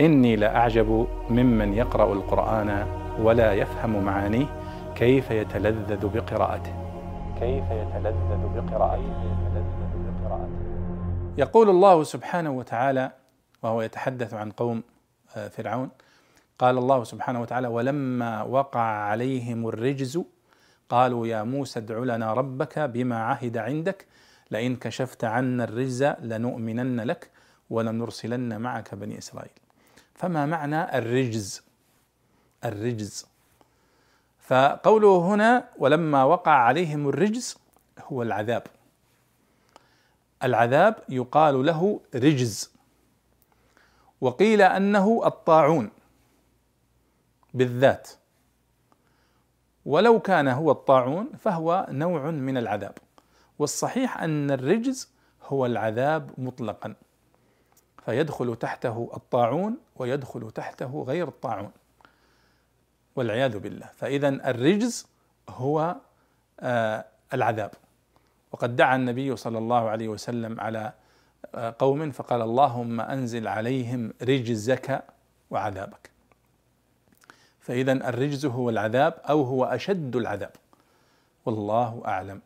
إني لأعجب ممن يقرأ القرآن ولا يفهم معانيه كيف يتلذذ بقراءته. كيف يتلذذ بقراءته. يقول الله سبحانه وتعالى وهو يتحدث عن قوم آه، فرعون قال الله سبحانه وتعالى ولما وقع عليهم الرجز قالوا يا موسى ادع لنا ربك بما عهد عندك لئن كشفت عنا الرجز لنؤمنن لك ولنرسلن معك بني إسرائيل. فما معنى الرجز؟ الرجز. فقوله هنا ولما وقع عليهم الرجز هو العذاب. العذاب يقال له رجز. وقيل أنه الطاعون بالذات. ولو كان هو الطاعون فهو نوع من العذاب. والصحيح أن الرجز هو العذاب مطلقا. فيدخل تحته الطاعون ويدخل تحته غير الطاعون. والعياذ بالله. فاذا الرجز هو آه العذاب. وقد دعا النبي صلى الله عليه وسلم على آه، قوم فقال اللهم أنزل عليهم رجزك وعذابك. فاذا الرجز هو العذاب أو هو أشد العذاب. والله أعلم.